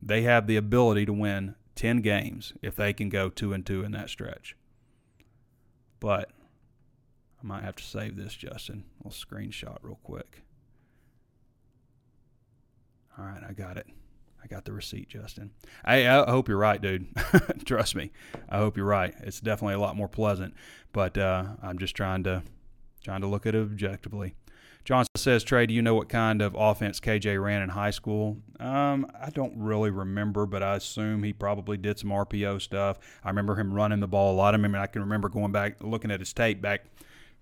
Speaker 1: They have the ability to win ten games if they can go two and two in that stretch. But I might have to save this, Justin. I'll screenshot real quick. All right, I got it. I got the receipt, Justin. I, I hope you're right, dude. Trust me. I hope you're right. It's definitely a lot more pleasant, but uh, I'm just trying to trying to look at it objectively. Johnson says, Trey, do you know what kind of offense KJ ran in high school? Um, I don't really remember, but I assume he probably did some RPO stuff. I remember him running the ball a lot. I mean, I can remember going back, looking at his tape back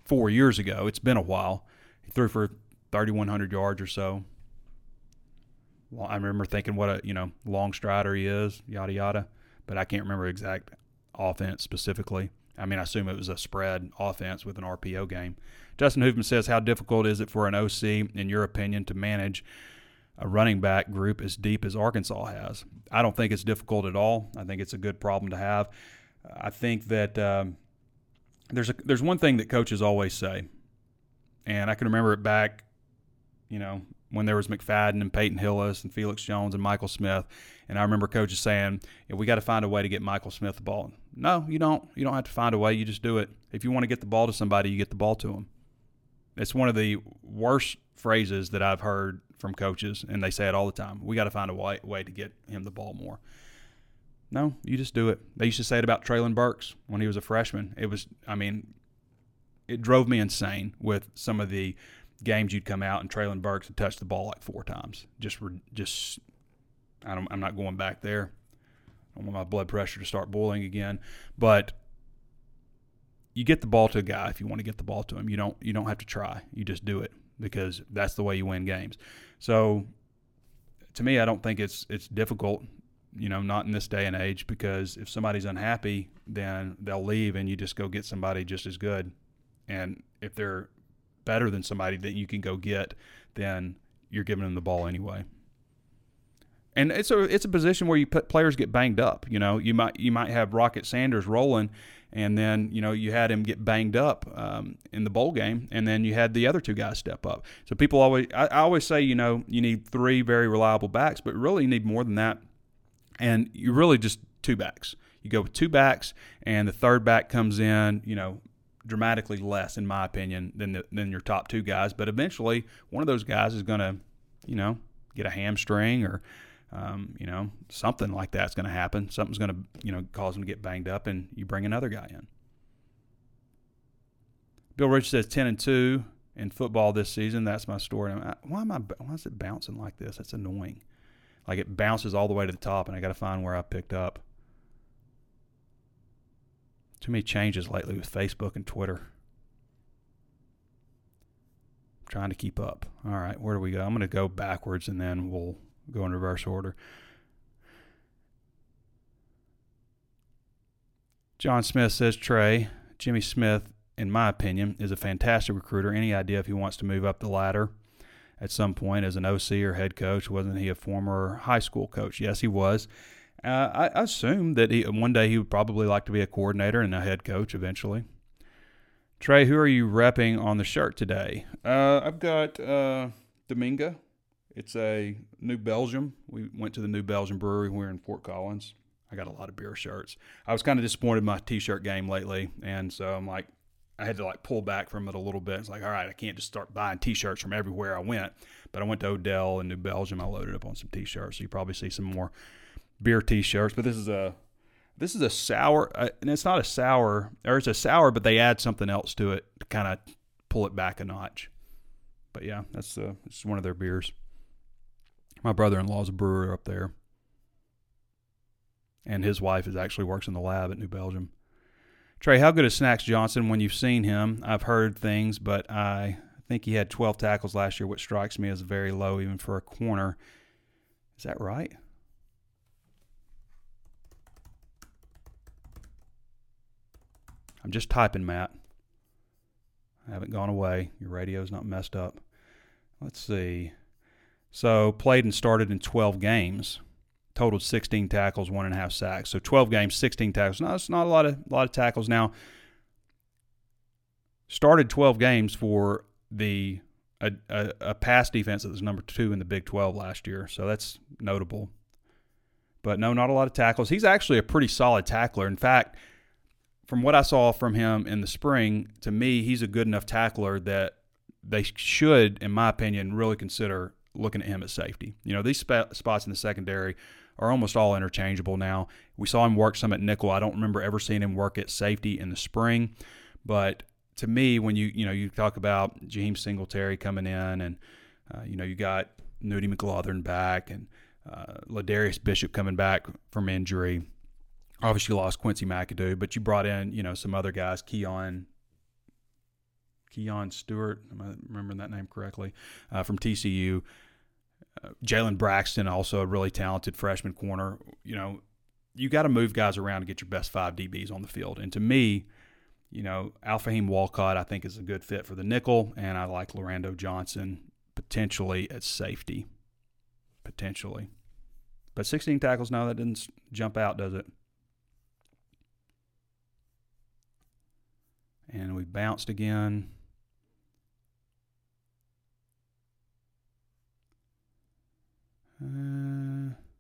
Speaker 1: four years ago. It's been a while. He threw for 3,100 yards or so. Well, I remember thinking what a you know long strider he is, yada yada. but I can't remember exact offense specifically. I mean, I assume it was a spread offense with an RPO game. Justin Hoofman says, How difficult is it for an OC, in your opinion, to manage a running back group as deep as Arkansas has? I don't think it's difficult at all. I think it's a good problem to have. I think that um, there's a, there's one thing that coaches always say, and I can remember it back, you know, when there was McFadden and Peyton Hillis and Felix Jones and Michael Smith, and I remember coaches saying, "We got to find a way to get Michael Smith the ball." No, you don't. You don't have to find a way. You just do it. If you want to get the ball to somebody, you get the ball to them. It's one of the worst phrases that I've heard from coaches, and they say it all the time. We got to find a way, way to get him the ball more. No, you just do it. They used to say it about Treylon Burks when he was a freshman. It was, I mean, it drove me insane with some of the games you'd come out and Treylon Burks had touched the ball like four times. Just, just, I don't, I'm not going back there. I don't want my blood pressure to start boiling again, but you get the ball to a guy if you want to get the ball to him. You don't, you don't have to try. You just do it because that's the way you win games. So, to me, I don't think it's it's difficult you know, not in this day and age because if somebody's unhappy, then they'll leave and you just go get somebody just as good. And if they're better than somebody that you can go get, then you're giving them the ball anyway. And it's a it's a position where you put players get banged up. You know, you might you might have Rocket Sanders rolling, and then you know you had him get banged up um, in the bowl game, and then you had the other two guys step up. So people always I, I always say you know you need three very reliable backs, but really you need more than that and you really just two backs. You go with two backs, and the third back comes in, you know, dramatically less, in my opinion, than the, than your top two guys. But eventually, one of those guys is going to, you know, get a hamstring or, um, you know, something like that's going to happen. Something's going to, you know, cause them to get banged up, and you bring another guy in. Bill Rich says ten and two in football this season. That's my story. Why am I? Why is it bouncing like this? That's annoying. Like it bounces all the way to the top, and I got to find where I picked up. Too many changes lately with Facebook and Twitter. I'm trying to keep up. All right, where do we go? I'm going to go backwards and then we'll go in reverse order. John Smith says Trey, Jimmy Smith, in my opinion, is a fantastic recruiter. Any idea if he wants to move up the ladder? at some point as an OC or head coach. Wasn't he a former high school coach? Yes, he was. Uh, I, assume that he, one day he would probably like to be a coordinator and a head coach eventually. Trey, who are you repping on the shirt today? Uh, I've got uh, Dominga. It's a New Belgium. We went to the New Belgium Brewery. We're in Fort Collins. I got a lot of beer shirts. I was kind of disappointed in my T-shirt game lately, and so I'm like, I had to like pull back from it a little bit. It's like, all right, I can't just start buying T-shirts from everywhere I went. But I went to Odell in New Belgium. I loaded up on some T-shirts. So you probably see some more beer T-shirts. But this is a this is a sour, uh, and it's not a sour, or it's a sour, but they add something else to it to kind of pull it back a notch. But yeah, that's uh, it's one of their beers. My brother-in-law's a brewer up there, and his wife is actually works in the lab at New Belgium. Trey, how good is Snacks Johnson when you've seen him? I've heard things, but I think he had 12 tackles last year, which strikes me as very low even for a corner. Is that right? I'm just typing, Matt. I haven't gone away. Your radio's not messed up. Let's see. So, played and started in 12 games totaled 16 tackles, one and a half sacks. So 12 games, 16 tackles. No, it's not a lot of a lot of tackles. Now, started 12 games for the a, a, a pass defense that was number two in the Big 12 last year. So that's notable. But no, not a lot of tackles. He's actually a pretty solid tackler. In fact, from what I saw from him in the spring, to me, he's a good enough tackler that they should, in my opinion, really consider looking at him at safety. You know, these sp- spots in the secondary are almost all interchangeable now. We saw him work some at nickel. I don't remember ever seeing him work at safety in the spring, but to me, when you you know you talk about James Singletary coming in, and uh, you know you got Nudie McLaughlin back, and uh, Ladarius Bishop coming back from injury. Obviously, you lost Quincy McAdoo, but you brought in you know some other guys, Keon. Keon Stewart, am I remembering that name correctly, uh, from TCU. Jalen Braxton, also a really talented freshman corner. You know, you got to move guys around to get your best five DBs on the field. And to me, you know, Alfahiym Walcott, I think, is a good fit for the nickel, and I like Lorando Johnson potentially at safety. Potentially. But 16 tackles, no, that didn't jump out, does it? And we bounced again.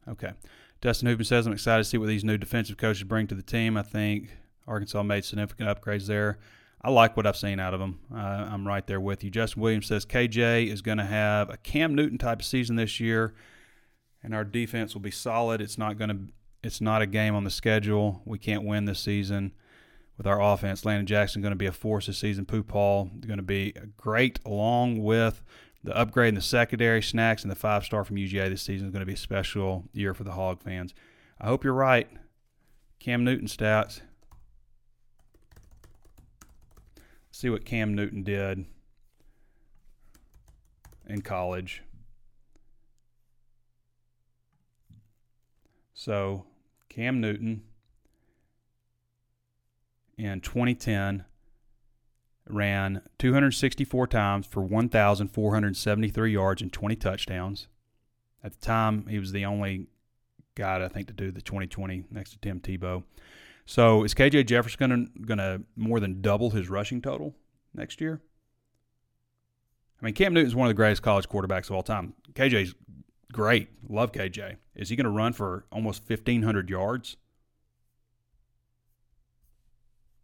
Speaker 1: Okay. Dustin Hooper says, I'm excited to see what these new defensive coaches bring to the team. I think Arkansas made significant upgrades there. I like what I've seen out of them. Uh, I'm right there with you. Justin Williams says KJ is going to have a Cam Newton type of season this year, and our defense will be solid. It's not going to. It's not a game on the schedule. We can't win this season with our offense. Landon Jackson going to be a force this season. Pooh Paul going to be great, along with the upgrade in the secondary, snacks, and the five star from UGA this season is going to be a special year for the Hog fans. I hope you're right. Cam Newton stats. see what Cam Newton did in college. So, Cam Newton in 2010 ran 264 times for 1,473 yards and 20 touchdowns. At the time, he was the only guy, I think, to do the 2020 next to Tim Tebow. So is KJ Jefferson going to going to more than double his rushing total next year? I mean, Cam Newton's one of the greatest college quarterbacks of all time. KJ's great. Love KJ. Is he going to run for almost 1,500 yards?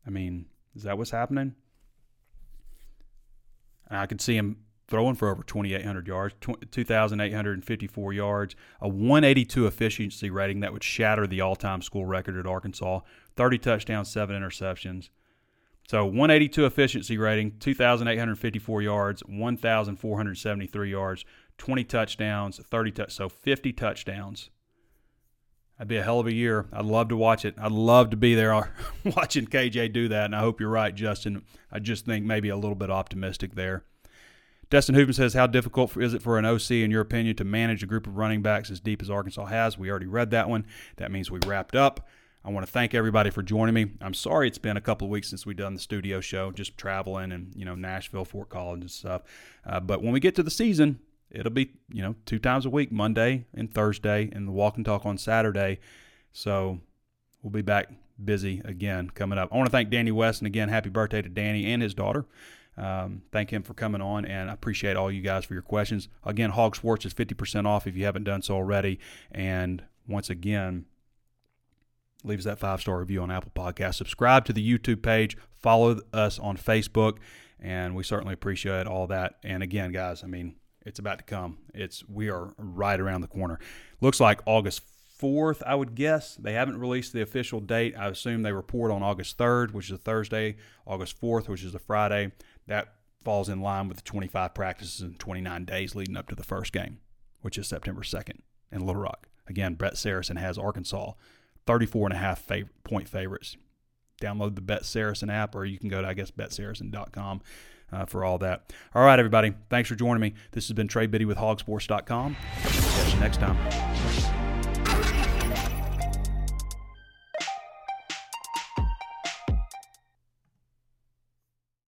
Speaker 1: I mean, is that what's happening? I could see him throwing for over 2,800 yards, 2,854 yards, a 182 efficiency rating that would shatter the all time school record at Arkansas, 30 touchdowns, seven interceptions. So 182 efficiency rating, 2,854 yards, 1,473 yards, 20 touchdowns, 30 touch, so 50 touchdowns. That'd be a hell of a year. I'd love to watch it. I'd love to be there watching KJ do that. And I hope you're right, Justin. I just think maybe a little bit optimistic there. Dustin Hooven says, How difficult is it for an OC, in your opinion, to manage a group of running backs as deep as Arkansas has? We already read that one. That means we wrapped up. I want to thank everybody for joining me. I'm sorry it's been a couple of weeks since we've done the studio show, just traveling and, you know, Nashville, Fort Collins and stuff. Uh, but when we get to the season, it'll be you know two times a week, Monday and Thursday, and the walk and talk on Saturday. So we'll be back busy again coming up. I want to thank Danny West and again, happy birthday to Danny and his daughter. Um, thank him for coming on, and I appreciate all you guys for your questions. Again, HawgSports is 50% off if you haven't done so already. And once again, leave us that five star review on Apple Podcast. Subscribe to the YouTube page. Follow us on Facebook, and we certainly appreciate all that. And again, guys, I mean, it's about to come. It's we are right around the corner. Looks like August 4th, I would guess. They haven't released the official date. I assume they report on August 3rd, which is a Thursday, August 4th, which is a Friday. That falls in line with the 25 practices and 29 days leading up to the first game, which is September 2nd in Little Rock. Again, Bet Saracen has Arkansas 34 and a half fav- point favorites. Download the Bet Saracen app, or you can go to, I guess, betsaracen.com uh, for all that. All right, everybody. Thanks for joining me. This has been Trey Biddy with hawgsports.com. Catch you next time.